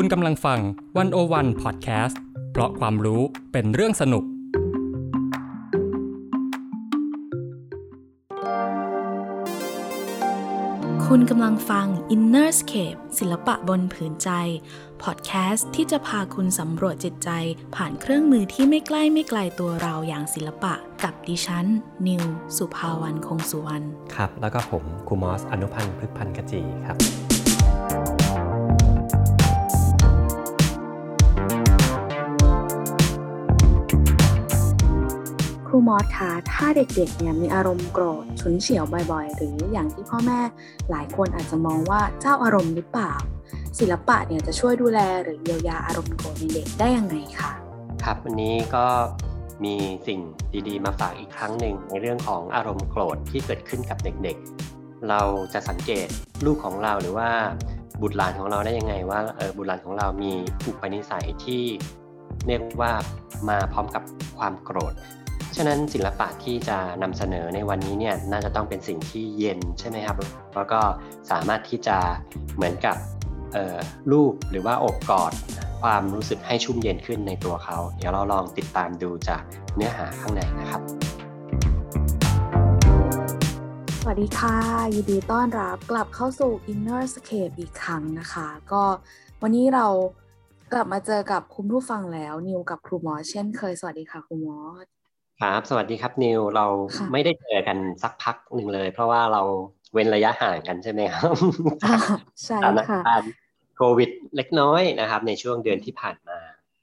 คุณกำลังฟังวันโอวันพอดแคสต์เพราะความรู้เป็นเรื่องสนุก คุณกำลังฟัง Inner Scape ศิลปะบนผืนใจพอดแคสต์ที่จะพาคุณสำรวจจิตใจผ่านเครื่องมือที่ไม่ใกล้ไม่ไกลตัวเราอย่างศิลปะ กับดิฉัน นิว สุภาวันคงสุวรรณครับ แล้วก็ผมครูมอสอนุพันธ์พฤกพันธ์กจีครับ มอสคะถ้าเด็กๆเนี่ยมีอารมณ์โกรธฉุนเฉียวบ่อยๆ หรืออย่างที่พ่อแม่หลายคนอาจจะมองว่าเจ้าอารมณ์หรือเปล่า ศิลปะเนี่ยจะช่วยดูแลหรือเยียวยาอารมณ์โกรธในเด็กได้ยังไงคะครับวันนี้ก็มีสิ่งดีๆ มาฝากอีกครั้งหนึ่งในเรื่องของอารมณ์โกรธที่เกิดขึ้นกับเด็กๆ เราจะสังเกตลูกของเราหรือว่าบุตรหลานของเราได้ยังไงว่าเออบุตรหลานของเรามีอุปนิสัยที่เรียกว่ามาพร้อมกับความโกรธ ฉะนั้นศิลปะที่จะนำเสนอในวันนี้เนี่ยน่าจะต้องเป็นสิ่งที่เย็นใช่ไหมครับ แล้วก็สามารถที่จะเหมือนกับรูปหรือว่าอบกอดความรู้สึกให้ชุ่มเย็นขึ้นในตัวเขา เดี๋ยวเราลองติดตามดูจากเนื้อหาข้างในนะครับ สวัสดีค่ะ ยินดีต้อนรับกลับเข้าสู่ Inner Scape อีกครั้งนะคะ ก็วันนี้เรากลับมาเจอกับคุณผู้ฟังแล้วนิวกับครูมอเช่นเคยสวัสดีค่ะครูมอส ครับสวัสดีครับนิวเราไม่ได้เจอกันสักพักหนึ่งเลย เพราะว่าเราเว้นระยะห่างกันใช่ไหมครับใช่ค่ะโควิดเล็กน้อยนะครับ ในช่วงเดือนที่ผ่านมา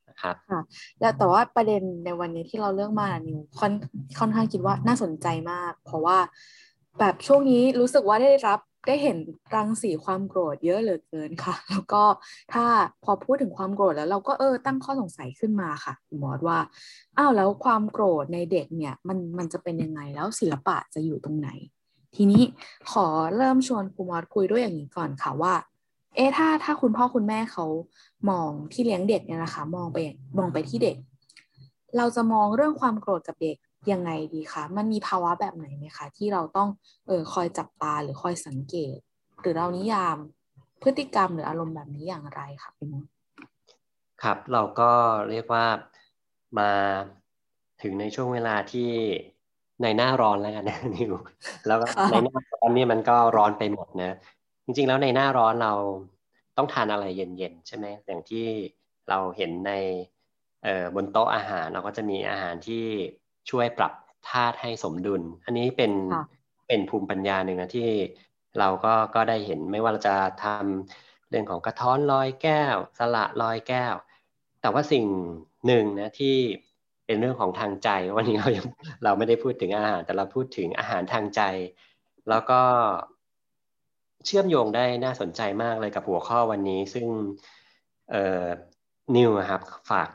นะครับค่ะแล้วแต่ว่าประเด็นในวันนี้ที่เราเลือกมานิวค่อนค่อนข้างคิดว่าน่าสนใจมาก เพราะว่าแบบช่วงนี้รู้สึกว่าได้รับ ได้เห็นรังสีความโกรธเยอะเหลือเกินค่ะ แล้วก็ถ้าพอพูดถึงความโกรธแล้วเราก็เออตั้งข้อสงสัยขึ้นมาค่ะหมอดว่าอ้าวแล้วความโกรธในเด็กเนี่ยมันมันจะเป็นยังไงแล้วศิลปะจะอยู่ตรงไหน ทีนี้ขอเริ่มชวนครูมอสคุยด้วยอย่างนี้ก่อนค่ะว่า เอ๊ะถ้าถ้าคุณพ่อคุณแม่เขามองที่เลี้ยงเด็กเนี่ยนะคะ มองไปมองไปที่เด็ก เราจะมองเรื่องความโกรธกับเด็ก ยังไงดีคะ มันมีภาวะแบบไหนไหมคะ ที่เราต้องเออคอยจับตาหรือคอยสังเกต หรือเรานิยามพฤติกรรมหรืออารมณ์แบบนี้อย่างไรคะพี่มดครับเราก็เรียกว่ามาถึงในช่วงเวลาที่ในหน้าร้อนแล้วกันนะนิวแล้วก็ในหน้าร้อนนี่มันก็ร้อนไปหมดนะ จริงๆ แล้วในหน้าร้อนเราต้องทานอะไรเย็นๆใช่ไหมอย่างที่เราเห็นในบนโต๊ะอาหารเราก็จะมีอาหารที่ ช่วยปรับธาตุให้สมดุล อันนี้เป็นเป็นภูมิปัญญาหนึ่งนะที่เราก็ก็ได้เห็นไม่ว่าเราจะทำเรื่องของกระท้อนลอยแก้ว สละลอยแก้ว แต่ว่าสิ่งหนึ่งนะที่เป็นเรื่องของทางใจ วันนี้เราเราไม่ได้พูดถึงอาหาร แต่เราพูดถึงอาหารทางใจ แล้วก็เชื่อมโยงได้น่าสนใจมากเลยกับหัวข้อวันนี้ ซึ่งนิวครับฝาก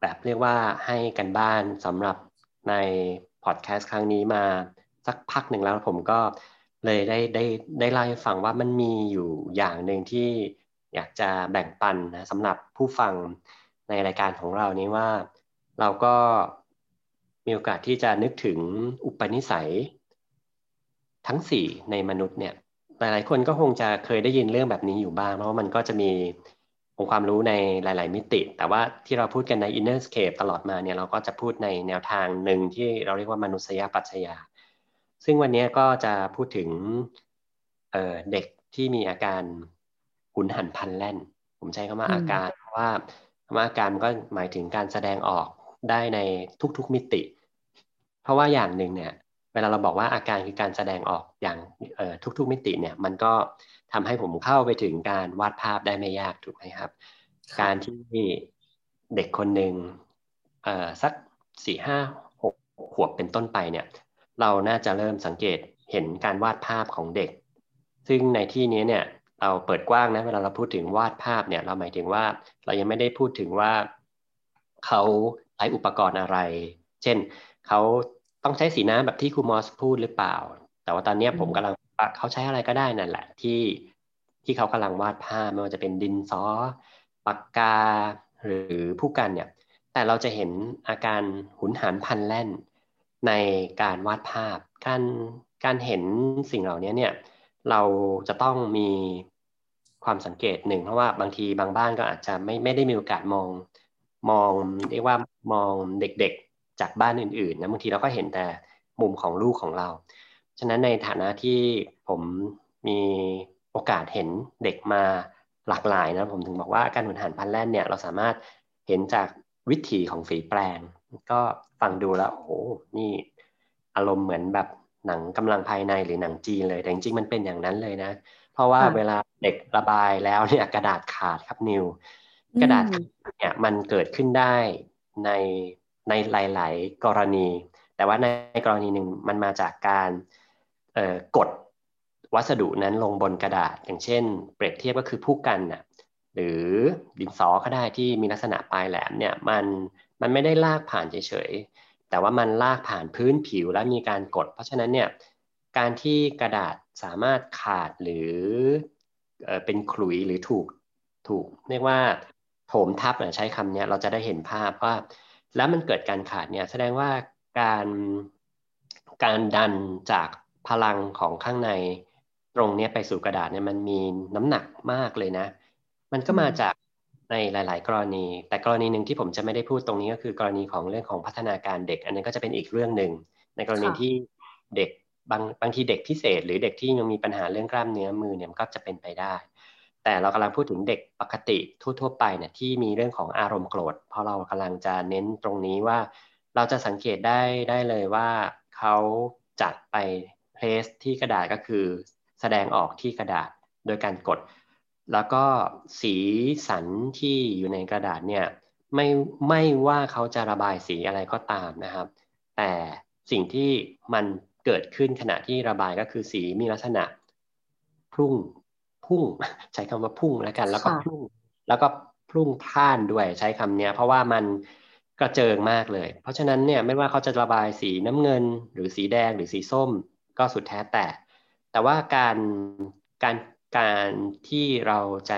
แบบเรียกว่าให้กันบ้านสำหรับ ในพอดแคสต์ครั้งนี้มาสักพักหนึ่งแล้วผมก็เลยได้ได้ได้เล่าให้ฟังว่ามันมีอยู่อย่างหนึ่งที่อยากจะแบ่งปันนะสำหรับผู้ฟังในรายการของเรานี้ว่าเราก็มีโอกาสที่จะนึกถึงอุปนิสัย ทั้งสี่ในมนุษย์เนี่ยหลายๆคนก็คงจะเคยได้ยินเรื่องแบบนี้อยู่บ้างเพราะว่ามันก็จะมี องค์ความรู้ในหลาย ๆ มิติ แต่ว่าที่เราพูดกันใน inner scape ตลอดมาเนี่ยเราก็จะพูดในแนวทางหนึ่งที่เราเรียกว่ามนุษยปัจจัยา ซึ่งวันนี้ก็จะพูดถึงเเด็กที่มีอาการหุนหันพันแล่น ผมใช้คำว่าอาการเพราะว่าคำว่าอาการมันก็หมายถึงการแสดงออกได้ในทุก ๆ มิติ เพราะว่าอย่างหนึ่งเนี่ย เวลาเราบอกว่าอาการคือการแสดงออกอย่างทุก ๆ มิติเนี่ยมันก็ ทำให้ผมเข้าไปถึงการวาดภาพได้ไม่ยากถูกไหมครับ การที่เด็กคนหนึ่งสักสี่ห้าหกขวบเป็นต้นไปเนี่ยเราน่าจะเริ่มสังเกตเห็นการวาดภาพของเด็ก ซึ่งในที่นี้เนี่ยเราเปิดกว้างนะเวลาเราพูดถึงวาดภาพเนี่ยเราหมายถึงว่าเรายังไม่ได้พูดถึงว่าเขาใช้อุปกรณ์อะไร เช่นเขาต้องใช้สีน้ำแบบที่ครูมอสพูดหรือเปล่า แต่ว่าตอนนี้ผมกำลัง เขาใช้อะไรก็ได้นั่นแหละ ที่ที่เขากำลังวาดภาพไม่ว่าจะเป็นดินสอปากกาหรือผู้กันเนี่ยแต่เราจะเห็นอาการหุนหันพันแล่นในการวาดภาพ การการเห็นสิ่งเหล่านี้เนี่ยเราจะต้องมีความสังเกตหนึ่งเพราะว่าบางทีบางบ้านก็อาจจะไม่ไม่ได้มีโอกาสมองมองเรียกว่ามองเด็กๆจากบ้านอื่นๆนะบางทีเราก็เห็นแต่มุมของลูกของเรา ฉะนั้นในฐานะที่ผมมีโอกาสเห็นเด็กมาหลากหลายนะผมถึงบอกว่าการหุนหันพันแล่นเนี่ยเราสามารถเห็นจากวิถีของฝีแปลง ก็ฟังดูแล้วโอ้นี่อารมณ์เหมือนแบบหนังกำลังภายในหรือหนังจีนเลยแต่จริงๆมันเป็นอย่างนั้นเลยนะ เพราะว่าเวลาเด็กระบายแล้วเนี่ยกระดาษขาดครับนิว กระดาษเนี่ยมันเกิดขึ้นได้ในในหลาย ๆ กรณี แต่ว่าในกรณีหนึ่งมันมาจากการ กดวัสดุนั้นลงบนกระดาษ อย่างเช่น เปรียบเทียบก็คือผู้กันน่ะหรือดินสอก็ได้ที่มีลักษณะปลายแหลมเนี่ยมันมันไม่ได้ลากผ่านเฉยๆ แต่ว่ามันลากผ่านพื้นผิวและมีการกด เพราะฉะนั้นเนี่ยการที่กระดาษสามารถขาดหรือเป็นขลุยหรือถูกถูกเรียกว่าโถมทับใช้คำนี้เราจะได้เห็นภาพว่า แล้วมันเกิดการขาดเนี่ยแสดงว่าการการดันจาก พลังของข้างในตรงนี้ไปสู่กระดาษเนี่ยมันมีน้ำหนักมากเลยนะ มันก็มาจากในหลาย ๆ กรณี แต่กรณีหนึ่งที่ผมจะไม่ได้พูดตรงนี้ก็คือกรณีของเรื่องของพัฒนาการเด็ก อันนี้ก็จะเป็นอีกเรื่องหนึ่งในกรณีที่เด็กบางบางทีเด็กพิเศษ หรือเด็กที่ยังมีปัญหาเรื่องกล้ามเนื้อมือเนี่ยก็จะเป็นไปได้ แต่เรากำลังพูดถึงเด็กปกติทั่ว ๆ ไปเนี่ยที่มีเรื่องของอารมณ์โกรธเพราะเรากำลังจะเน้นตรงนี้ว่า เราจะสังเกตได้ได้เลยว่าเขาจัดไป เพลสที่กระดาษก็คือแสดงออกที่กระดาษโดยการกด แล้วก็สีสันที่อยู่ในกระดาษเนี่ยไม่ไม่ว่าเขาจะระบายสีอะไรก็ตามนะครับ แต่สิ่งที่มันเกิดขึ้นขณะที่ระบายก็คือสีมีลักษณะพุ่งพุ่งใช้คำว่าพุ่งแล้วกัน แล้วก็พุ่งแล้วก็พุ่งพ่านด้วยใช้คำนี้เพราะว่ามันกระเจิงมากเลย เพราะฉะนั้นเนี่ยไม่ว่าเขาจะระบายสีน้ำเงิน หรือสีแดงหรือสีส้ม ก็สุดแท้แต่ แต่ว่าการการการที่เราจะ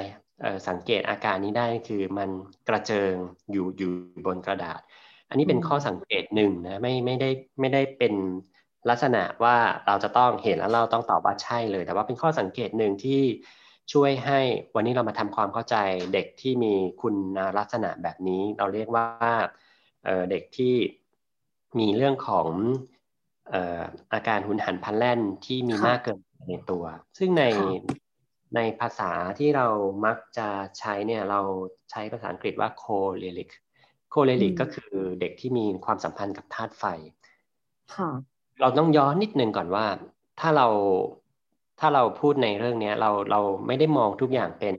สังเกตอาการนี้ได้คือมันกระเจิงอยู่อยู่บนกระดาษ อันนี้เป็นข้อสังเกตหนึ่งนะไม่ไม่ได้ไม่ได้เป็นลักษณะว่าเราจะต้องเห็นแล้วเราต้องตอบว่าใช่เลย แต่ว่าเป็นข้อสังเกตหนึ่งที่ช่วยให้วันนี้เรามาทำความเข้าใจเด็กที่มีคุณลักษณะแบบนี้ เราเรียกว่าเด็กที่มีเรื่องของ อาการหุนหันพันแล่นที่มีมากเกินในตัว ซึ่งในในภาษาที่เรามักจะใช้เนี่ยเราใช้ภาษาอังกฤษว่าโคเลลิกโคเลลิกก็คือเด็กที่มีความสัมพันธ์กับธาตุไฟเราต้องย้อนนิดนึงก่อนว่า ถ้าเราถ้าเราพูดในเรื่องนี้เราเราไม่ได้มองทุกอย่างเป็น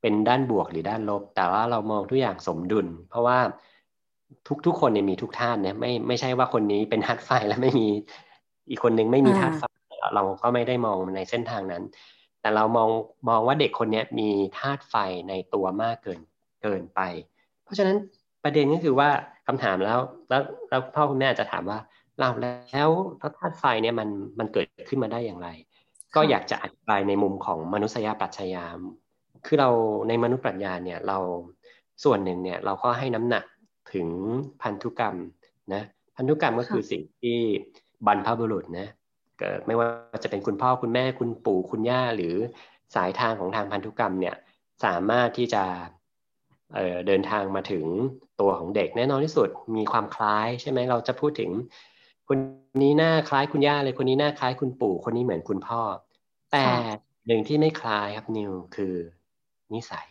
เป็นด้านบวกหรือด้านลบ แต่ว่าเรามองทุกอย่างสมดุล เพราะว่า ทุกทุกคนเนี่ยมีทุกท่านเนี่ยไม่ไม่ใช่ว่าคนนี้เป็นธาตุไฟแล้วไม่มีอีกคนนึงไม่มีธาตุไฟเราก็ไม่ได้มองในเส้นทางนั้น แต่เรามองมองว่าเด็กคนนี้มีธาตุไฟในตัวมากเกินเกินไป เพราะฉะนั้นประเด็นก็คือว่าคำถามแล้วแล้วแล้วพ่อคุณแม่จะถามว่าเราแล้วธาตุไฟเนี่ยมันมันเกิดขึ้นมาได้อย่างไร ก็อยากจะอธิบายในมุมของมนุษยปรัชญาคือเราในมนุษยปรัชญาเนี่ยเราส่วนหนึ่งเนี่ยเราก็ให้น้ำหนัก ถึงพันธุกรรมนะพันธุกรรมก็คือสิ่งที่บรรพบุรุษนะไม่ว่าจะเป็นคุณพ่อคุณแม่คุณปู่คุณย่าหรือสายทางของทางพันธุกรรมเนี่ยสามารถที่จะเเดินทางมาถึงตัวของเด็กแน่นอนที่สุดมีความคล้ายใช่ไหมเราจะพูดถึง คนนี้หน้าคล้ายคุณย่าเลยคนนี้หน้าคล้ายคุณปู่ คนนี้เหมือนคุณพ่อ แต่หนึ่งที่ไม่คล้ายครับนิวคือนิสัย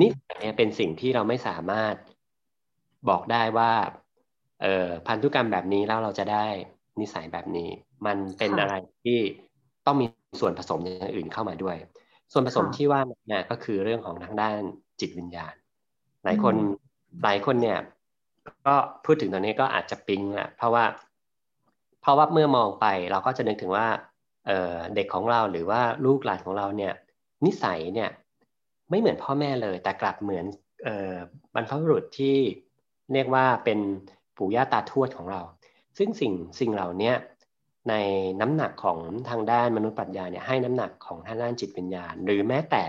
นิสัยเนี่ยเป็นสิ่งที่เราไม่สามารถ บอกได้ว่าเอ่อพันธุกรรมแบบนี้แล้วเราจะได้นิสัยแบบนี้ มันเป็นอะไรที่ต้องมีส่วนผสมอย่างอื่นเข้ามาด้วย ส่วนผสมที่ว่าเนี่ยก็คือเรื่องของทางด้านจิตวิญญาณ หลายคนหลายคนเนี่ย ก็พูดถึงตอนนี้ก็อาจจะปิ๊งแหละเพราะว่า เพราะว่าเมื่อมองไปเราก็จะนึกถึงว่าเเด็กของเราหรือว่าลูกหลานของเราเนี่ย นิสัยเนี่ย ไม่เหมือนพ่อแม่เลย แต่กลับเหมือนบรรพบุรุษที่ เรียกว่าเป็นปู่ย่าตาทวดของเรา ซึ่งสิ่งสิ่งเหล่านี้ในน้ำหนักของทางด้านมนุษย์ปรัชญาเนี่ยให้น้ำหนักของทางด้านจิตวิญญาณ หรือแม้แต่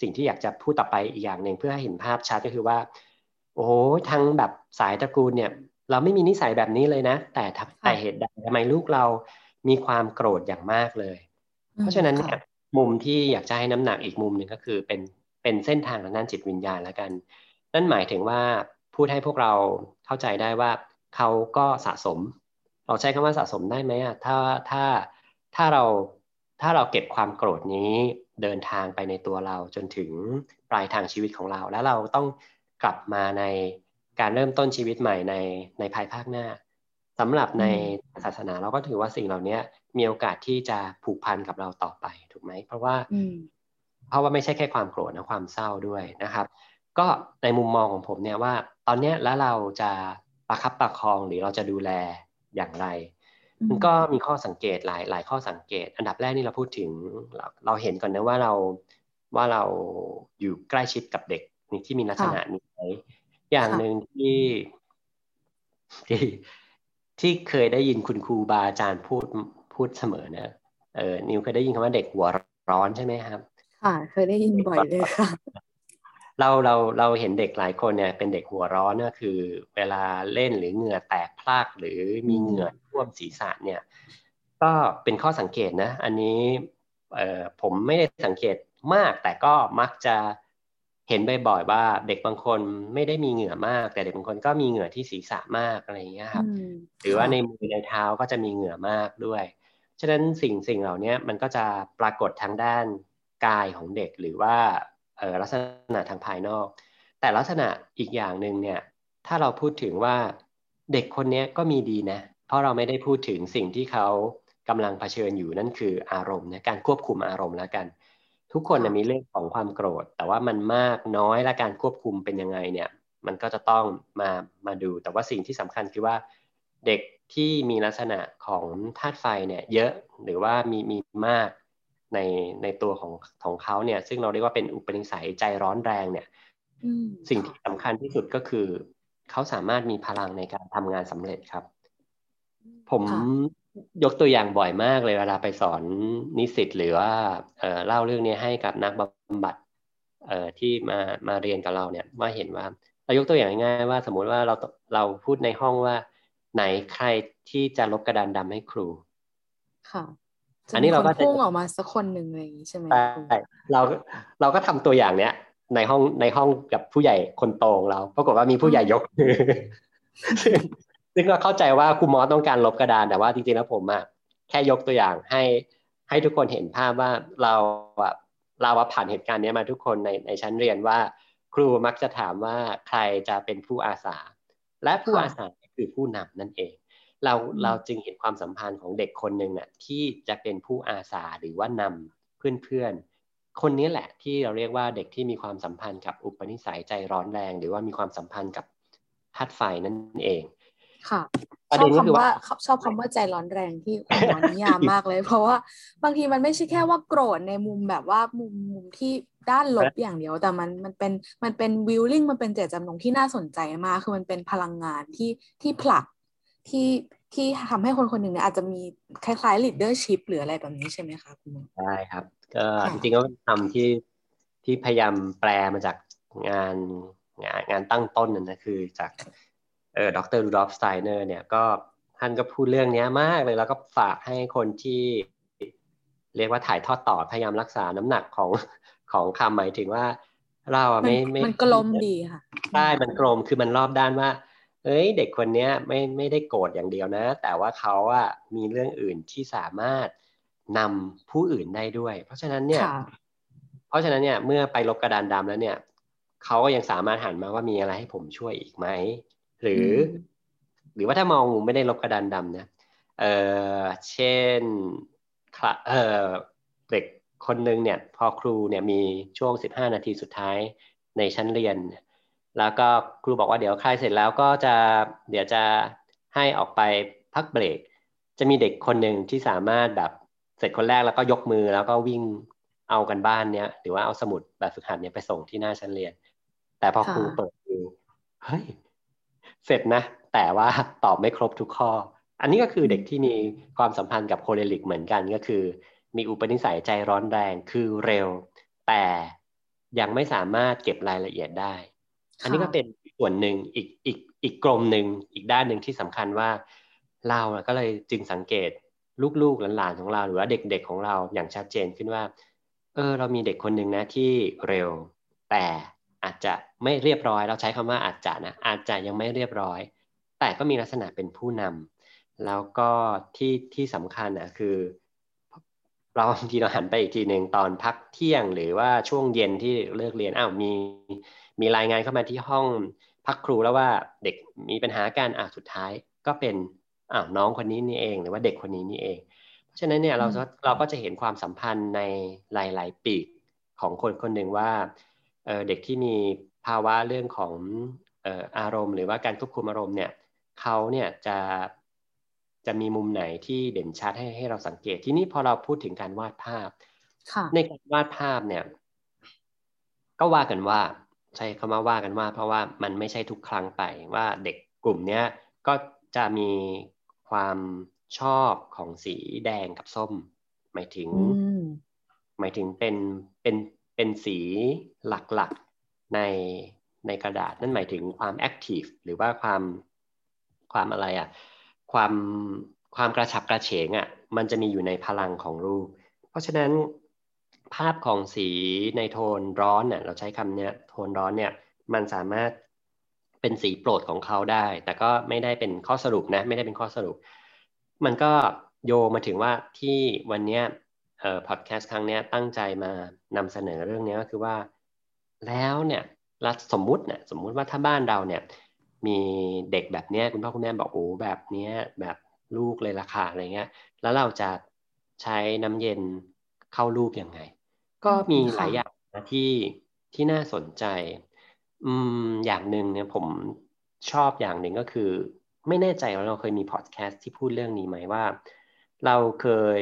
สิ่งที่อยากจะพูดต่อไปอีกอย่างหนึ่งเพื่อให้เห็นภาพชัดก็คือว่า โอ้ทั้งแบบสายตระกูลเนี่ย เราไม่มีนิสัยแบบนี้เลยนะ แต่แต่เหตุใดทำไมลูกเรามีความโกรธอย่างมากเลย เพราะฉะนั้นเนี่ยมุมที่อยากจะให้น้ำหนักอีกมุมหนึ่งก็คือเป็นเป็นเส้นทางทางด้านจิตวิญญาณแล้วกัน นั่นหมายถึงว่า พูดให้พวกเราเข้าใจได้ว่าเขาก็สะสม เราใช้คำว่าสะสมได้ไหมอะถ้าถ้าถ้าเราถ้าเราเก็บความโกรธนี้เดินทางไปในตัวเราจนถึงปลายทางชีวิตของเรา แล้วเราต้องกลับมาในการเริ่มต้นชีวิตใหม่ในในภายภาคหน้าสำหรับในศาสนาเราก็ถือว่าสิ่งเหล่านี้มีโอกาสที่จะผูกพันกับเราต่อไปถูกไหมเพราะว่าเพราะว่าไม่ใช่แค่ความโกรธนะความเศร้าด้วยนะครับ ก็ในมุมมองของผมเนี่ยว่า ตอนนี้แล้วเราจะประคับประคองหรือเราจะดูแลอย่างไร มันก็มีข้อสังเกตหลายหลายข้อสังเกต อันดับแรกนี่เราพูดถึงเราเราเห็นก่อนนะว่าเราว่าเราอยู่ใกล้ชิดกับเด็กที่มีลักษณะนี้ไหมอย่างหนึ่งที่ที่ที่เคยได้ยินคุณครูบาอาจารย์พูดพูดเสมอนะเออนิวเคยได้ยินคำว่าเด็กหัวร้อนใช่ไหมครับ ค่ะ เคยได้ยินบ่อยเลยค่ะ เราเราเราเห็นเด็กหลายคนเนี่ยเป็นเด็กหัวร้อนก็คือ เวลาเล่นหรือเหงื่อแตกพลากหรือมีเหงื่อท่วมศีรษะเนี่ยก็เป็นข้อสังเกตนะ อันนี้เอ่อผมไม่ได้สังเกตมาก แต่ก็มักจะเห็นบ่อยๆว่าเด็กบางคนไม่ได้มีเหงื่อมาก แต่เด็กบางคนก็มีเหงื่อที่ศีรษะมากอะไรอย่างเงี้ยครับหรือว่าในมือในเท้าก็จะมีเหงื่อมากด้วย ฉะนั้นสิ่งสิ่งเหล่านี้มันก็จะปรากฏทางด้านกายของเด็กหรือว่า ลักษณะทางภายนอก แต่ลักษณะอีกอย่างหนึ่งเนี่ยถ้าเราพูดถึงว่าเด็กคนนี้ก็มีดีนะ เพราะเราไม่ได้พูดถึงสิ่งที่เขากำลังเผชิญอยู่นั่นคืออารมณ์นะการควบคุมอารมณ์แล้วกัน ทุกคนมีเรื่องของความโกรธ แต่ว่ามันมากน้อยและการควบคุมเป็นยังไงเนี่ยมันก็จะต้องมามาดู แต่ว่าสิ่งที่สำคัญคือว่าเด็กที่มีลักษณะของธาตุไฟเนี่ยเยอะหรือว่ามีมีมาก ในในตัวของของเขาเนี่ย ซึ่งเราเรียกว่าเป็นอุปนิสัยใจร้อนแรงเนี่ยสิ่งที่สำคัญที่สุดก็คือ เขาสามารถมีพลังในการทำงานสำเร็จครับ ผมยกตัวอย่างบ่อยมากเลยเวลาไปสอนนิสิตหรือว่าเเล่าเรื่องนี้ให้กับนักบำบัดที่มามาเรียนกับเราเนี่ยว่าเห็นว่าเรายกตัวอย่างง่ายว่า สมมุติว่าเราเราพูดในห้องว่า ไหนใครที่จะลบกระดานดำให้ครู ค่ะ อันนี้เราก็พุ่งออกมาสักคนหนึ่งเลยใช่ไหมใช่เราเราก็ทำตัวอย่างเนี้ย ในห้องในห้องกับผู้ใหญ่คนโตงเราปรากฏว่ามีผู้ใหญ่ยกมือซึ่งก็เข้าใจว่าครูมอสต้องการลบกระดานแต่ว่าจริงๆแล้วผมอะแค่ยกตัวอย่างให้ให้ทุกคนเห็นภาพว่าเราอะเราผ่านเหตุการณ์นี้มาทุกคนในในชั้นเรียนว่า ครูมักจะถามว่าใครจะเป็นผู้อาสา และผู้อาสาคือผู้นำนั่นเอง เราเราจึงเห็นความสัมพันธ์ของเด็กคนหนึ่งอะที่จะเป็นผู้อาสาหรือว่านำเพื่อนๆ คนนี้แหละที่เราเรียกว่าเด็กที่มีความสัมพันธ์กับอุปนิสัยใจร้อนแรง หรือว่ามีความสัมพันธ์กับธาตุไฟนั่นเอง ค่ะชอบคำว่าชอบคำว่าใจร้อนแรงที่คุณหมอนิยามมากเลย เพราะว่าบางทีมันไม่ใช่แค่ว่าโกรธในมุมแบบว่ามุมมุมที่ด้านลบอย่างเดียว แต่มันมันเป็นมันเป็นวิลลิ่งมันเป็นเจตจำนงที่น่าสนใจมาก คือมันเป็นพลังงานที่ที่ผลัก ที่ที่ทำให้คนคนหนึ่งเนี่ยอาจจะมีคล้ายๆ leadership หรืออะไรแบบนี้ใช่ไหมคะคุณหมอใช่ครับ ก็จริงๆก็เป็นคำที่ที่พยายามแปลมาจากงานงานงานตั้งต้นนั่นนะคือจากเออดรรูดอฟสไตเนอร์เนี่ยก็ท่านก็พูดเรื่องนี้มากเลยแล้วก็ฝากให้คนที่ เรียกว่าถ่ายทอดต่อพยายามรักษาน้ำหนักของของคำหมายถึงว่า เราไม่ไม่มันกลมดีค่ะใช่มันกลมคือมันรอบด้านว่า เอ้ยเด็กคนนี้ไม่ไม่ได้โกรธอย่างเดียวนะ แต่ว่าเขาอะมีเรื่องอื่นที่สามารถนำผู้อื่นได้ด้วย เพราะฉะนั้นเนี่ย เพราะฉะนั้นเนี่ยเมื่อไปลบกระดานดำแล้วเนี่ยเขาก็ยังสามารถหันมาว่ามีอะไรให้ผมช่วยอีกไหมหรือ หรือว่าถ้ามองมุมไม่ได้ลบกระดานดำนะเออเช่นเออเด็กคนหนึ่งเนี่ย พอครูเนี่ยมีช่วง 15 นาทีสุดท้ายในชั้นเรียน แล้วก็ครูบอกว่าเดี๋ยวใครเสร็จแล้วก็จะเดี๋ยวจะให้ออกไปพักเบรก จะมีเด็กคนหนึ่งที่สามารถแบบเสร็จคนแรกแล้วก็ยกมือแล้วก็วิ่งเอากันบ้านเนี้ยหรือว่าเอาสมุดแบบฝึกหัดเนี่ยไปส่งที่หน้าชั้นเรียน แต่พอครูเปิดดูเฮ้ยเสร็จนะ แต่ว่าตอบไม่ครบทุกข้อ อันนี้ก็คือเด็กที่มีความสัมพันธ์กับโคเลริกเหมือนกันก็คือ มีอุปนิสัยใจร้อนแรงคือเร็ว แต่ยังไม่สามารถเก็บรายละเอียดได้ อันนี้ก็เป็นส่วนหนึ่งอีกอีกอีกกลมหนึ่งอีกด้านหนึ่งที่สำคัญว่าเราก็เลยจึงสังเกตลูกๆหลานๆของเราหรือว่าเด็กๆของเราอย่างชัดเจนขึ้นว่า เออเรามีเด็กคนหนึ่งนะที่เร็ว แต่อาจจะไม่เรียบร้อย เราใช้คำว่าอาจจะนะอาจจะยังไม่เรียบร้อย แต่ก็มีลักษณะเป็นผู้นำแล้วก็ที่ที่สำคัญนะคือ เราบางทีเราหันไปอีกทีหนึ่งตอนพักเที่ยงหรือว่าช่วงเย็นที่เลิกเรียนอ้าวมีมีรายงานเข้ามาที่ห้องพักครูแล้วว่าเด็กมีปัญหาการอ่าสุดท้ายก็เป็นอ้าวน้องคนนี้นี่เอง หรือว่าเด็กคนนี้นี่เอง เพราะฉะนั้นเนี่ยเราเราก็จะเห็นความสัมพันธ์ในหลาย ๆ ปีกของคนคนหนึ่งว่าเด็กที่มีภาวะเรื่องของอารมณ์ หรือว่าการควบคุมอารมณ์เนี่ยเขาเนี่ยจะ จะมีมุมไหนที่เด่นชัดให้ให้เราสังเกต ที่นี้พอเราพูดถึงการวาดภาพในการวาดภาพเนี่ย ก็ว่ากันว่า ใช้คำว่าว่ากันว่า เพราะว่ามันไม่ใช่ทุกครั้งไปว่าเด็กกลุ่มเนี้ยก็จะมีความชอบของสีแดงกับส้ม หมายถึง หมายถึงเป็นเป็นเป็นสีหลักๆในในกระดาษนั่นหมายถึงความแอคทีฟหรือว่าความความอะไรอะ่ะ ความความกระฉับกระเฉงอะ่ะมันจะมีอยู่ในพลังของรูป เพราะฉะนั้นภาพของสีในโทนร้อนเนี่ยเราใช้คำเนี้ยโทนร้อนเนี่ยมันสามารถเป็นสีโปรดของเขาได้ แต่ก็ไม่ได้เป็นข้อสรุปนะไม่ได้เป็นข้อสรุป มันก็โยมาถึงว่าที่วันนี้เอ่อพอดแคสต์ครั้งนี้ตั้งใจมานำเสนอเรื่องนี้ก็คือว่า แล้วเนี่ยรัสมมุติเนี่ยสมมุติว่าถ้าบ้านเราเนี่ย มีเด็กแบบเนี้ยคุณพ่อคุณแม่บอกโอ้แบบเนี้ยแบบลูกเลยราคาอะไรเงี้ย แล้วเราจะใช้น้ำเย็นเข้าลูกยังไง ก็มีหลายอย่างนะที่ที่น่าสนใจ อืมอย่างหนึ่งเนี่ยผมชอบอย่างหนึ่งก็คือ ไม่แน่ใจว่าเราเคยมีพอดแคสต์ที่พูดเรื่องนี้ไหมว่า เราเคย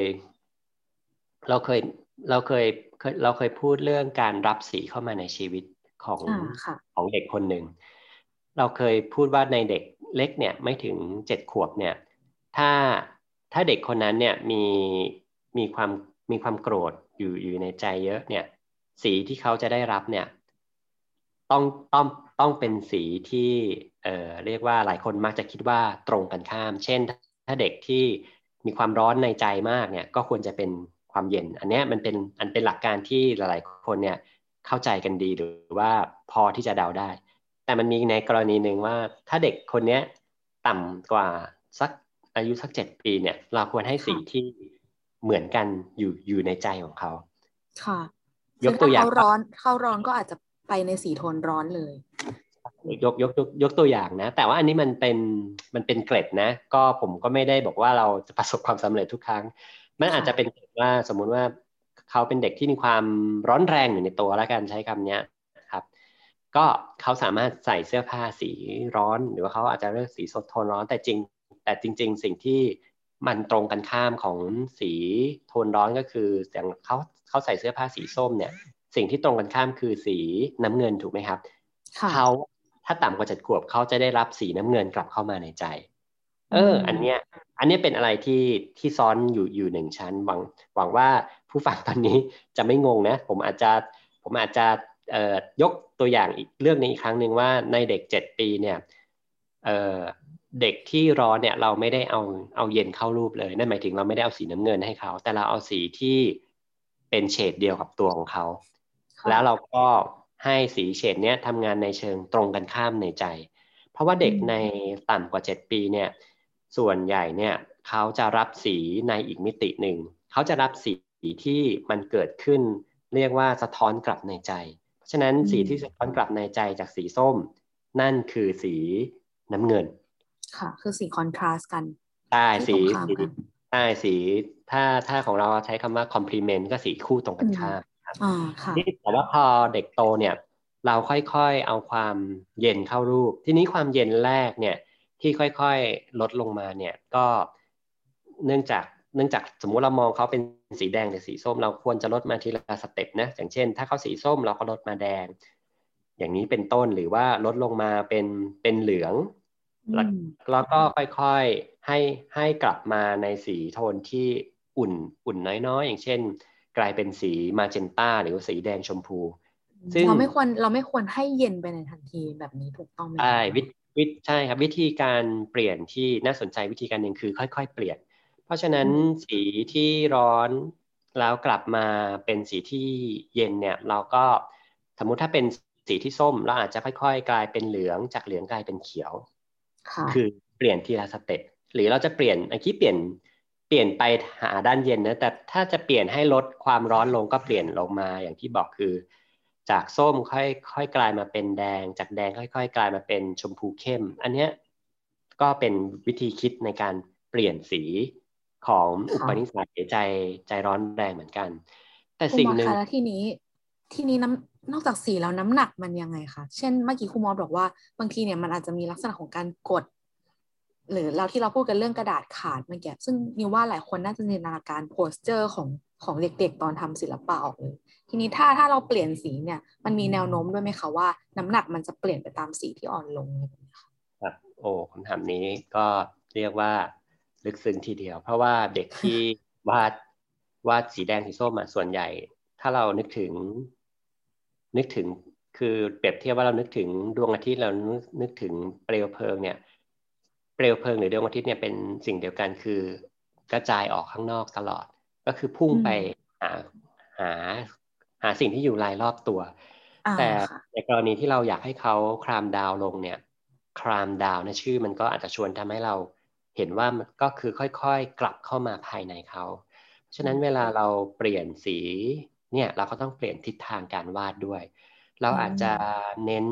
เราเคยเราเคยเราเคยพูดเรื่องการรับสีเข้ามาในชีวิตของของเด็กคนหนึ่ง เราเคยพูดว่าในเด็กเล็กเนี่ยไม่ถึงเจ็ดขวบเนี่ยถ้าถ้าเด็กคนนั้นเนี่ยมีมีความมีความโกรธอยู่อยู่ในใจเยอะเนี่ยสีที่เขาจะได้รับเนี่ยต้องต้องต้องเป็นสีที่เอ่อเรียกว่าหลายคนมักจะคิดว่าตรงกันข้าม เช่น ถ้าเด็กที่มีความร้อนในใจมากเนี่ยก็ควรจะเป็นความเย็น อันนี้มันเป็นอันเป็นหลักการที่หลายๆคนเนี่ยเข้าใจกันดีหรือว่าพอที่จะเดาได้ แต่มันมีในกรณีหนึ่งว่า ถ้าเด็กคนนี้ต่ำกว่าสักอายุสักเจ็ดปีเนี่ย เราควรให้สีที่เหมือนกันอยู่อยู่ในใจของเขา ค่ะ ยกตัวอย่างเขาร้อนเขาร้อนก็อาจจะไปในสีโทนร้อนเลย ยกยกยกยกตัวอย่างนะ แต่ว่าอันนี้มันเป็นมันเป็นเกร็ดนะ ก็ผมก็ไม่ได้บอกว่าเราจะประสบความสำเร็จทุกครั้ง มันอาจจะเป็นว่าสมมุติว่าเขาเป็นเด็กที่มีความร้อนแรงอยู่ในตัวแล้วกันใช้คำนี้ครับ ก็เขาสามารถใส่เสื้อผ้าสีร้อน หรือว่าเขาอาจจะเลือกสีสดโทนร้อนแต่จริง แต่จริง ๆ สิ่งที่มันตรงกันข้ามของสีโทนร้อนก็คืออย่างเขาเขาใส่เสื้อผ้าสีส้มเนี่ย สิ่งที่ตรงกันข้ามคือสีน้ำเงินถูกไหมครับเขาถ้าต่ำกว่าเจ็ดขวบเขาจะได้รับสีน้ำเงินกลับเข้ามาในใจ เออ อันเนี้ย อันนี้เป็นอะไรที่ที่ซ้อนอยู่อยู่หนึ่งชั้นหวังหวังว่าผู้ฟังตอนนี้จะไม่งงนะ ผมอาจจะผมอาจจะเอ่อ ยกตัวอย่างอีกเรื่องนี้อีกครั้งหนึ่งว่าในเด็กเจ็ดปีเนี่ยเอ่อเด็กที่ร้อนเนี่ยเราไม่ได้เอาเอาเย็นเข้ารูปเลยนั่นหมายถึงเราไม่ได้เอาสีน้ำเงินให้เขา แต่เราเอาสีที่เป็นเฉดเดียวกับตัวของเขา แล้วเราก็ให้สีเฉดเนี้ยทำงานในเชิงตรงกันข้ามในใจ เพราะว่าเด็กในต่ำกว่าเจ็ดปีเนี่ยส่วนใหญ่เนี่ยเขาจะรับสีในอีกมิติหนึ่งเขาจะรับสีที่มันเกิดขึ้น เรียกว่าสะท้อนกลับในใจเพ ราะฉะนั้นสีที่สะท้อนกลับในใจจากสีส้ม นั่นคือสีน้ำเงิน ค่ะ คือสีคอนทราสต์กันใช่สีใช่สีถ้าถ้าของเราใช้คำว่าคอมพลีเมนต์ก็สีคู่ตรงกันข้ามอ่าค่ะแต่ว่าพอเด็กโตเนี่ย เราค่อยๆเอาความเย็นเข้ารูป ทีนี้ความเย็นแรกเนี่ยที่ค่อยๆลดลงมาเนี่ยก็เนื่องจากเนื่องจากสมมุติเรามองเขาเป็น สีแดงหรือสีส้มเราควรจะลดมาทีละสเต็ปนะอย่างเช่น ถ้าเขาสีส้มเราก็ลดมาแดง อย่างนี้เป็นต้นหรือว่าลดลงมาเป็นเป็นเหลืองแล้วก็ค่อยๆให้ให้กลับมาในสีโทนที่อุ่นอุ่นน้อยๆ อย่างเช่น กลายเป็นสีมาเจนต้าหรือสีแดงชมพู ซึ่งเราไม่ควรเราไม่ควรให้เย็นไปในทันทีแบบนี้ถูกต้องไหมใช่วิวิใช่ครับวิธีการเปลี่ยนที่น่าสนใจวิธีการหนึ่งคือค่อย ๆ เปลี่ยน เพราะฉะนั้นสีที่ร้อนแล้วกลับมาเป็นสีที่เย็นเนี่ย เราก็สมมุติถ้าเป็นสีที่ส้มเราอาจจะค่อยๆ กลายเป็นเหลืองจากเหลืองกลายเป็นเขียวค่ะคือเปลี่ยนทีละสเต็ปหรือเราจะเปลี่ยนเมื่อกี้เปลี่ยนเปลี่ยนไปหาด้านเย็นนะแต่ถ้าจะเปลี่ยนให้ลดความร้อนลงก็เปลี่ยนลงมาอย่างที่บอกคือ จากส้มค่อยค่อยกลายมาเป็นแดง จากแดงค่อย ๆ กลายมาเป็นชมพูเข้ม อันเนี้ยก็เป็นวิธีคิดในการเปลี่ยนสี ของอุปนิสัยใจใจร้อนแรงเหมือนกัน แต่ครูสิ่งมอสหนึ่งคะแล้วทีนี้ทีนี้น้ำนอกจากสีแล้วน้ำหนักมันยังไงคะเช่นเมื่อกี้ครูมอสบอกว่าบางทีเนี่ยมันอาจจะมีลักษณะของการกด หรือเราที่เราพูดกันเรื่องกระดาษขาดเมื่อกี้ซึ่งนิวว่าหลายคนน่าจะจินตนาการโพสเจอร์ของของเด็กๆ ตอนทำศิลปะออกเลยทีนี้ถ้าถ้าเราเปลี่ยนสีเนี่ย มันมีแนวโน้มด้วยไหมคะว่า น้ำหนักมันจะเปลี่ยนไปตามสีที่อ่อนลงอะไรแบบนี้ค่ะครับโอ้คำถามนี้ก็เรียกว่า ลึกซึ้งทีเดียว เพราะว่าเด็กที่วาดวาดสีแดงสีส้มอะส่วนใหญ่ ถ้าเรานึกถึง นึกถึงคือเปรียบเทียบว่าเรานึกถึงดวงอาทิตย์เรานึกนึกถึงเปลวเพลิงเนี่ยเปลวเพลิงหรือดวงอาทิตย์เนี่ยเป็นสิ่งเดียวกันคือกระจายออกข้างนอกตลอด ก็คือพุ่งอืมไปหาหาหาสิ่งที่อยู่รายรอบตัวอ่าแต่ค่ะในกรณีที่เราอยากให้เขาคลามดาวน์ลงเนี่ยคลามดาวน์ในยชื่อมันก็อาจจะชวนทำให้เรา เห็นว่ามันก็คือค่อยๆ กลับเข้ามาภายในเขา เพราะฉะนั้นเวลาเราเปลี่ยนสีเนี่ยเราก็ต้องเปลี่ยนทิศทางการวาดด้วย เราอาจจะเน้น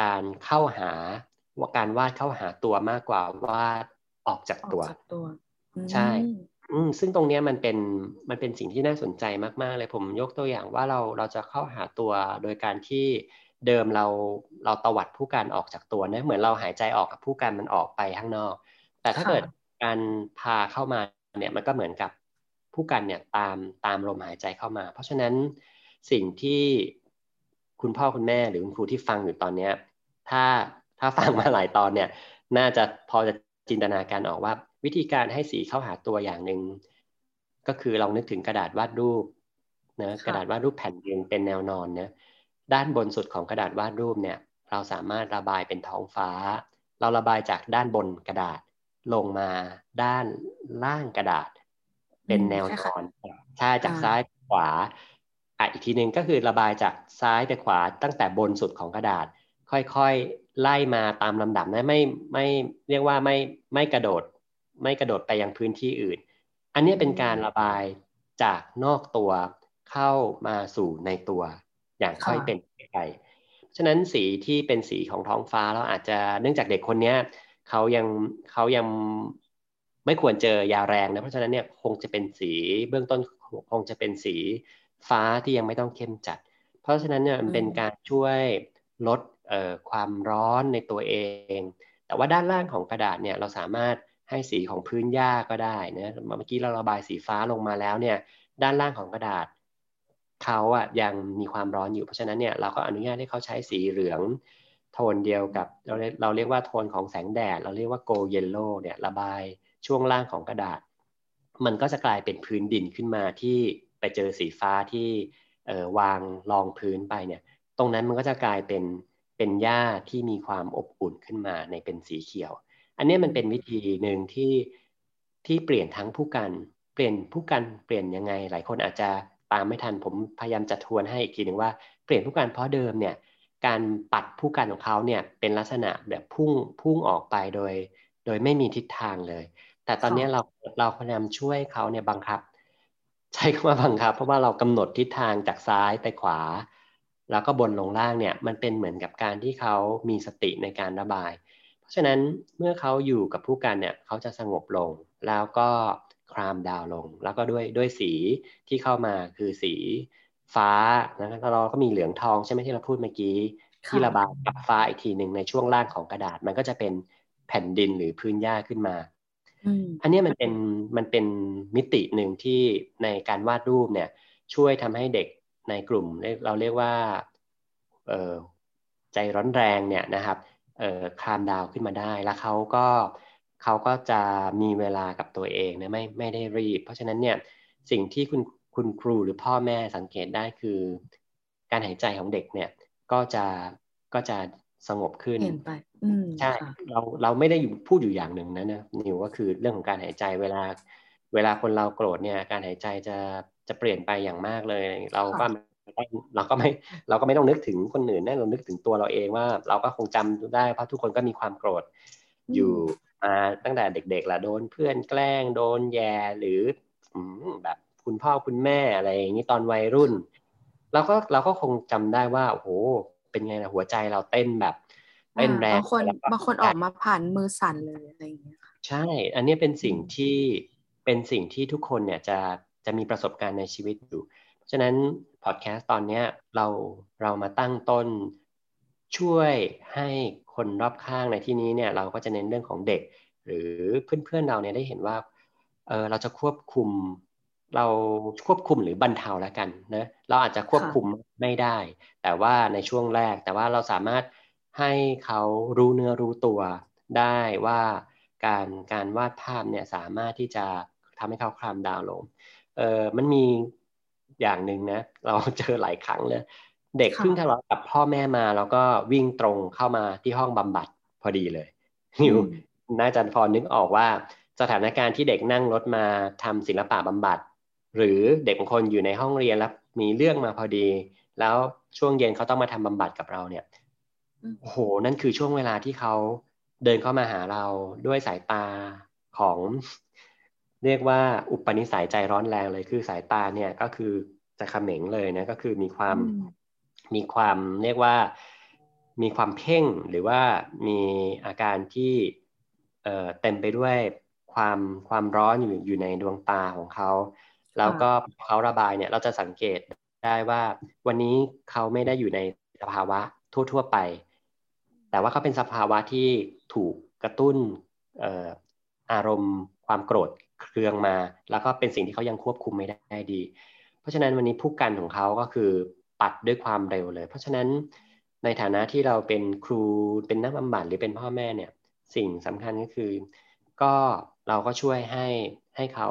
การเข้าหาว่าการวาดเข้าหาตัวมากกว่าวาดออกจากออกตัวจากตัวอืมใช่อืมซึ่งตรงเนี้ยมันเป็นมันเป็นสิ่งที่น่าสนใจมาก ๆ เลยผมยกตัวอย่างว่าเราเราจะเข้าหาตัวโดยการที่เดิมเราเราตวัดผู้การออกจากตัวนะเหมือนเราหายใจออกกับผู้การมันออกไปข้างนอก แต่ถ้าค่ะเกิดการพาเข้ามาเนี่ยมันก็เหมือนกับผู้กันเนี่ยตามตามลมหายใจเข้ามา เพราะฉะนั้นสิ่งที่คุณพ่อคุณแม่หรือคุณครูที่ฟังอยู่ตอนเนี้ยถ้าถ้าฟังมาหลายตอนเนี่ย น่าจะพอจะจินตนาการออกว่าวิธีการให้สีเข้าหาตัวอย่างหนึ่งก็คือลองนึกถึงกระดาษวาดรูปนะค่ะกระดาษวาดรูปแผ่นหนึ่งเป็นแนวนอนเนะด้านบนสุดของกระดาษวาดรูปเนี่ย เราสามารถระบายเป็นท้องฟ้า เราระบายจากด้านบนกระดาษ ลงมาด้านล่างกระดาษ เป็นแนวนอนใช่จากซ้ายไปขวาอะอีกทีหนึ่งก็คือระบายจากซ้ายไปขวาตั้งแต่บนสุดของกระดาษ ค่อยๆไล่มาตามลำดับนะไม่ไม่เรียกว่าไม่ไม่กระโดด ไม่กระโดดไปยังพื้นที่อื่น อันนี้เป็นการระบายจากนอกตัวเข้ามาสู่ในตัวอย่างค่อยเป็นไปฉะนั้นสีที่เป็นสีของท้องฟ้าเราอาจจะเนื่องจากเด็กคนเนี้ย เขายังเขายังไม่ควรเจอยาแรงนะเพราะฉะนั้นเนี่ยคงจะเป็นสีเบื้องต้นคงจะเป็นสีฟ้าที่ยังไม่ต้องเข้มจัด เพราะฉะนั้นเนี่ยมันเป็นการช่วยลดเอ่อความร้อนในตัวเอง แต่ว่าด้านล่างของกระดาษเนี่ยเราสามารถให้สีของพื้นหญ้าก็ได้นะเมื่อกี้เราระบายสีฟ้าลงมาแล้วเนี่ยด้านล่างของกระดาษเขาอะยังมีความร้อนอยู่เพราะฉะนั้นเนี่ยเราก็อนุญาตให้เขาใช้สีเหลือง โทนเดียวกับเราเรียกเราเรียกว่าโทนของแสงแดด เราเรียกว่า gold yellow เนี่ยระบายช่วงล่างของกระดาษ มันก็จะกลายเป็นพื้นดินขึ้นมาที่ไปเจอสีฟ้าที่เออวางรองพื้นไปเนี่ยตรงนั้นมันก็จะกลายเป็นเป็นหญ้าที่มีความอบอุ่นขึ้นมาในเป็นสีเขียว อันนี้มันเป็นวิธีหนึ่งที่ที่เปลี่ยนทั้งผู้กัน เปลี่ยนผู้กันเปลี่ยนยังไง หลายคนอาจจะตามไม่ทันผมพยายามจะทวนให้อีกทีหนึ่งว่าเปลี่ยนผู้กันเพราะเดิมเนี่ย การปัดผู้กันของเขาเนี่ยเป็นลักษณะแบบพุ่งพุ่งออกไปโดย โดยไม่มีทิศทางเลย แต่ตอนนี้เราเราพยายามช่วยเขาเนี่ยบังคับ ใช้คำว่าบังคับ เพราะว่าเรากำหนดทิศทางจากซ้ายไปขวา แล้วก็บนลงล่างเนี่ยมันเป็นเหมือนกับการที่เขามีสติในการระบาย เพราะฉะนั้นเมื่อเขาอยู่กับผู้กันเนี่ยเขาจะสงบลงแล้วก็คลามดาวลง แล้วก็ด้วยด้วยสีที่เข้ามาคือสี ฟ้าแล้วเราก็มีเหลืองทองใช่ไหมที่เราพูดเมื่อกี้ ที่ระบายกับฟ้าอีกทีหนึ่งในช่วงล่างของกระดาษ มันก็จะเป็นแผ่นดินหรือพื้นหญ้าขึ้นมาอันนี้มันเป็นมันเป็นมิติหนึ่งที่ในการวาดรูปเนี่ย ช่วยทำให้เด็กในกลุ่มเราเรียกว่าเออใจร้อนแรงเนี่ยนะครับเออคลามดาวขึ้นมาได้แล้วเขาก็เขาก็จะมีเวลากับตัวเองนะไม่ไม่ได้รีบ เพราะฉะนั้นเนี่ยสิ่งที่คุณ คุณครูหรือพ่อแม่สังเกตได้คือ การหายใจของเด็กเนี่ยก็จะก็จะสงบขึ้นเปลี่ยนไปใช่เราเราไม่ได้อยู่พูดอยู่อย่างหนึ่งนะนะนิวก็คือเรื่องของการหายใจเวลา เวลาคนเราโกรธเนี่ย การหายใจจะจะเปลี่ยนไปอย่างมากเลย เราก็เราก็ไม่เราก็ไม่ต้องนึกถึงคนอื่นนะเรานึกถึงตัวเราเองว่า เราก็คงจำได้เพราะทุกคนก็มีความโกรธอยู่มาตั้งแต่เด็กๆละโดนเพื่อนแกล้งโดนแย่หรือแบบ คุณพ่อคุณแม่อะไรอย่างนี้ตอนวัยรุ่นเราก็เราก็คงจำได้ว่าโอ้โหเป็นไงนะหัวใจเราเต้นแบบเต้นแรงบางคนบางคนออกมาผ่านมือสั่นเลยอะไรอย่างเงี้ยใช่ อันนี้เป็นสิ่งที่เป็นสิ่งที่ทุกคนเนี่ยจะจะมีประสบการณ์ในชีวิตอยู่ฉะนั้นพอดแคสต์ตอนนี้เราเรามาตั้งต้นช่วยให้คนรอบข้างในที่นี้เนี่ยเราก็จะเน้นเรื่องของเด็ก หรือเพื่อนๆเราเนี่ยได้เห็นว่าเออเราจะควบคุม เราควบคุมหรือบรรเทาแล้วกันนะเราอาจจะควบคุมไม่ได้ แต่ว่าในช่วงแรกแต่ว่าเราสามารถให้เขารู้เนื้อรู้ตัวได้ว่าการการวาดภาพเนี่ยสามารถที่จะทำให้เขาคลามดาวลงเออมันมีอย่างหนึ่งนะเราเจอหลายครั้งเลยเด็กเพิ่งทะเลาะกับพ่อแม่มา แล้วก็วิ่งตรงเข้ามาที่ห้องบำบัดพอดีเลยนิวน่าจะพอนึกออกว่าสถานการณ์ที่เด็กนั่งรถมาทำศิลปะบำบัด หรือเด็กบางคนอยู่ในห้องเรียนแล้วมีเรื่องมาพอดี แล้วช่วงเย็นเขาต้องมาทำบำบัดกับเราเนี่ยโอ้โหนั่นคือช่วงเวลาที่เขาเดินเข้ามาหาเราด้วยสายตาของ เรียกว่าอุปนิสัยใจร้อนแรงเลยคือสายตาเนี่ยก็คือจะเขม็งเลยนะก็คือมีความมีความเรียกว่ามีความเพ่งหรือว่ามีอาการที่เเต็มไปด้วยความความร้อนอยู่อยู่ในดวงตาของเขา แล้วก็เขาระบายเนี่ยเราจะสังเกตได้ว่าวันนี้เขาไม่ได้อยู่ในสภาวะทั่ว ๆไป แต่ว่าเขาเป็นสภาวะที่ถูกกระตุ้นอารมณ์ความโกรธเครืองมา แล้วก็เป็นสิ่งที่เขายังควบคุมไม่ได้ดี เพราะฉะนั้นวันนี้ผู้กันของเขาก็คือปัดด้วยความเร็วเลย เพราะฉะนั้นในฐานะที่เราเป็นครูเป็นนักบำบัดหรือเป็นพ่อแม่เนี่ยสิ่งสำคัญก็คือ ก็เราก็ช่วยให้ให้เขา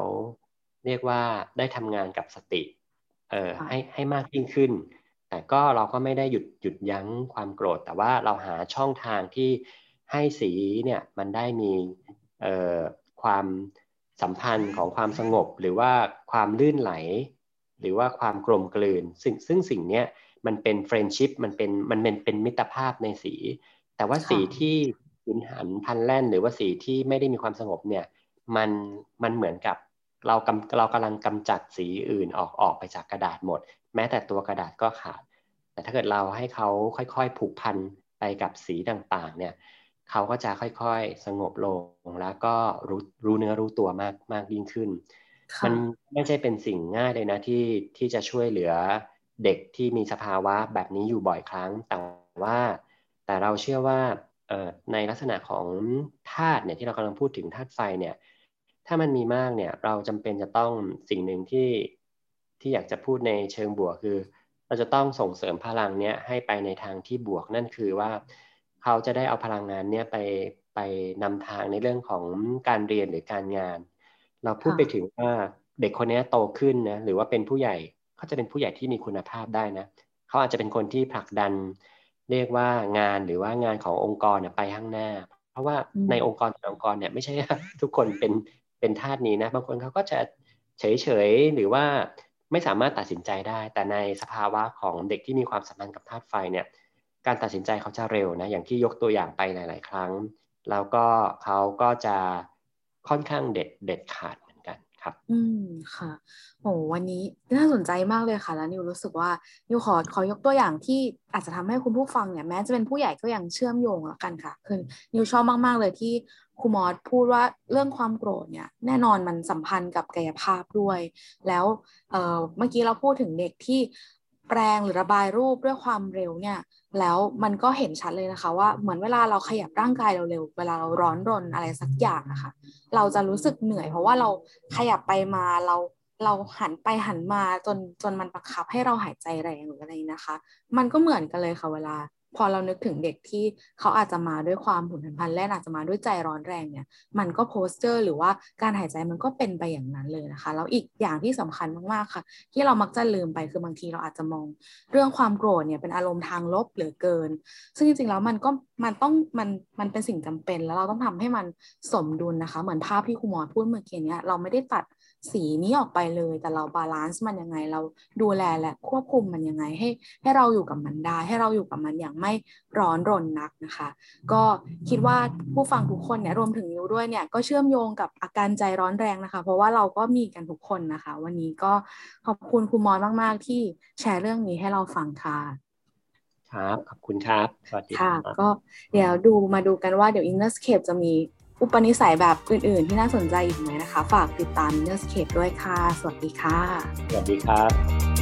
เรียกว่าได้ทำงานกับสติเอ่อให้ให้มากยิ่งขึ้น แต่ก็เราก็ไม่ได้หยุดหยุดยั้งความโกรธ แต่ว่าเราหาช่องทางที่ให้สีเนี่ยมันได้มีเอ่อความสัมพันธ์ของความสงบ หรือว่าความลื่นไหล หรือว่าความกลมกลืน ซึ่งซึ่งสิ่งนี้มันเป็นเฟรนชิพมันเป็นมันเป็นเป็นมิตรภาพในสี แต่ว่าสีที่หุนหันพันแล่น หรือว่าสีที่ไม่ได้มีความสงบเนี่ยมันมันเหมือนกับ เรากำเรากำลังกำจัดสีอื่นออกออกไปจากกระดาษหมด แม้แต่ตัวกระดาษก็ขาด แต่ถ้าเกิดเราให้เขาค่อยๆ ผูกพันไปกับสีต่างๆ เนี่ยเขาก็จะค่อยๆ สงบลงแล้วก็รู้รู้เนื้อรู้ตัวมากมากยิ่งขึ้น มันไม่ใช่เป็นสิ่งง่ายเลยนะที่ที่จะช่วยเหลือเด็กที่มีสภาวะแบบนี้อยู่บ่อยครั้ง แต่ว่า แต่เราเชื่อว่าในลักษณะของธาตุเนี่ยที่เรากำลังพูดถึงธาตุไฟเนี่ย ถ้ามันมีมากเนี่ย เราจำเป็นจะต้องสิ่งหนึ่งที่ที่อยากจะพูดในเชิงบวกคือ เราจะต้องส่งเสริมพลังเนี้ยให้ไปในทางที่บวกนั่นคือว่า เขาจะได้เอาพลังงานเนี้ยไปไปนำทางในเรื่องของการเรียนหรือการงาน เราพูดไปถึงว่าเด็กคนนี้โตขึ้นนะหรือว่าเป็นผู้ใหญ่เขาจะเป็นผู้ใหญ่ที่มีคุณภาพได้นะเขาอาจจะเป็นคนที่ผลักดัน เรียกว่างานหรือว่างานขององค์กรไปข้างหน้า เพราะว่าในองค์กรแต่องค์กรเนี่ยไม่ใช่ทุกคนเป็น เป็นธาตุนี้นะ บางคนเขาก็จะเฉยๆหรือว่าไม่สามารถตัดสินใจได้ แต่ในสภาวะของเด็กที่มีความสัมพันธ์กับธาตุไฟเนี่ยการตัดสินใจเขาจะเร็วนะอย่างที่ยกตัวอย่างไปหลาย ๆ ครั้ง แล้วก็เขาก็จะค่อนข้างเด็ดเด็ดขาด ครับ อืมค่ะโอ้วันนี้น่าสนใจมากเลยค่ะ แล้วนิวรู้สึกว่านิวขอขอยกตัวอย่างที่อาจจะทำให้คุณผู้ฟังเนี่ยแม้จะเป็นผู้ใหญ่ก็ยังเชื่อมโยงแล้วกันค่ะ คือนิวชอบมาก ๆ เลยที่ครูมอสพูดว่าเรื่องความโกรธเนี่ยแน่นอนมันสัมพันธ์กับกายภาพด้วย แล้วเเมื่อกี้เราพูดถึงเด็กที่แปลงหรือระบายรูปด้วยความเร็วเนี่ย แล้วมันก็เห็นชัดเลยนะคะ ว่าเหมือนเวลาเราขยับร่างกายเราเร็วเวลาเราร้อนรนอะไรสักอย่างนะคะ เราจะรู้สึกเหนื่อย เพราะว่าเราขยับไปมาเราเราหันไปหันมาจนจนมันบังคับให้เราหายใจแรงหรืออะไรนะคะ มันก็เหมือนกันเลยค่ะเวลา พอเรานึกถึงเด็กที่เขาอาจจะมาด้วยความผุนผันแล่นอาจจะมาด้วยใจร้อนแรงเนี่ย มันก็โพสเจอร์ หรือว่าการหายใจมันก็เป็นไปอย่างนั้นเลยนะคะแล้วอีกอย่างที่สำคัญมากๆค่ะ ที่เรามักจะลืมไปคือบางทีเราอาจจะมอง เรื่องความโกรธเนี่ยเป็นอารมณ์ทางลบเหลือเกิน ซึ่งจริงๆแล้วมันก็มันต้องมันมันเป็นสิ่งจำเป็น แล้วเราต้องทำให้มันสมดุลนะคะ เหมือนภาพที่ครูหมอพูดเมื่อกี้เนี้ยเราไม่ได้ตัด สีนี้ออกไปเลย แต่เรา balance มันยังไง เราดูแลและควบคุมมันยังไงให้ ให้เราอยู่กับมันได้ ให้เราอยู่กับมันอย่างไม่ร้อนรนนักนะคะ ก็คิดว่าผู้ฟังทุกคนเนี่ยรวมถึงนิวด้วยเนี่ยก็เชื่อมโยงกับอาการใจร้อนแรงนะคะ เพราะว่าเราก็มีกันทุกคนนะคะ วันนี้ก็ขอบคุณครูมอนมาก ๆ ที่แชร์เรื่องนี้ให้เราฟังค่ะครับ ขอบคุณครับ สวัสดีค่ะรับก็เดี๋ยวดูมาดูกันว่าเดี๋ยว Innerscape จะมี อุปนิสัยแบบอื่น ๆ ที่น่าสนใจอีกไหมนะคะ ฝากติดตาม Innerscape ด้วยค่ะ สวัสดีค่ะ สวัสดีครับ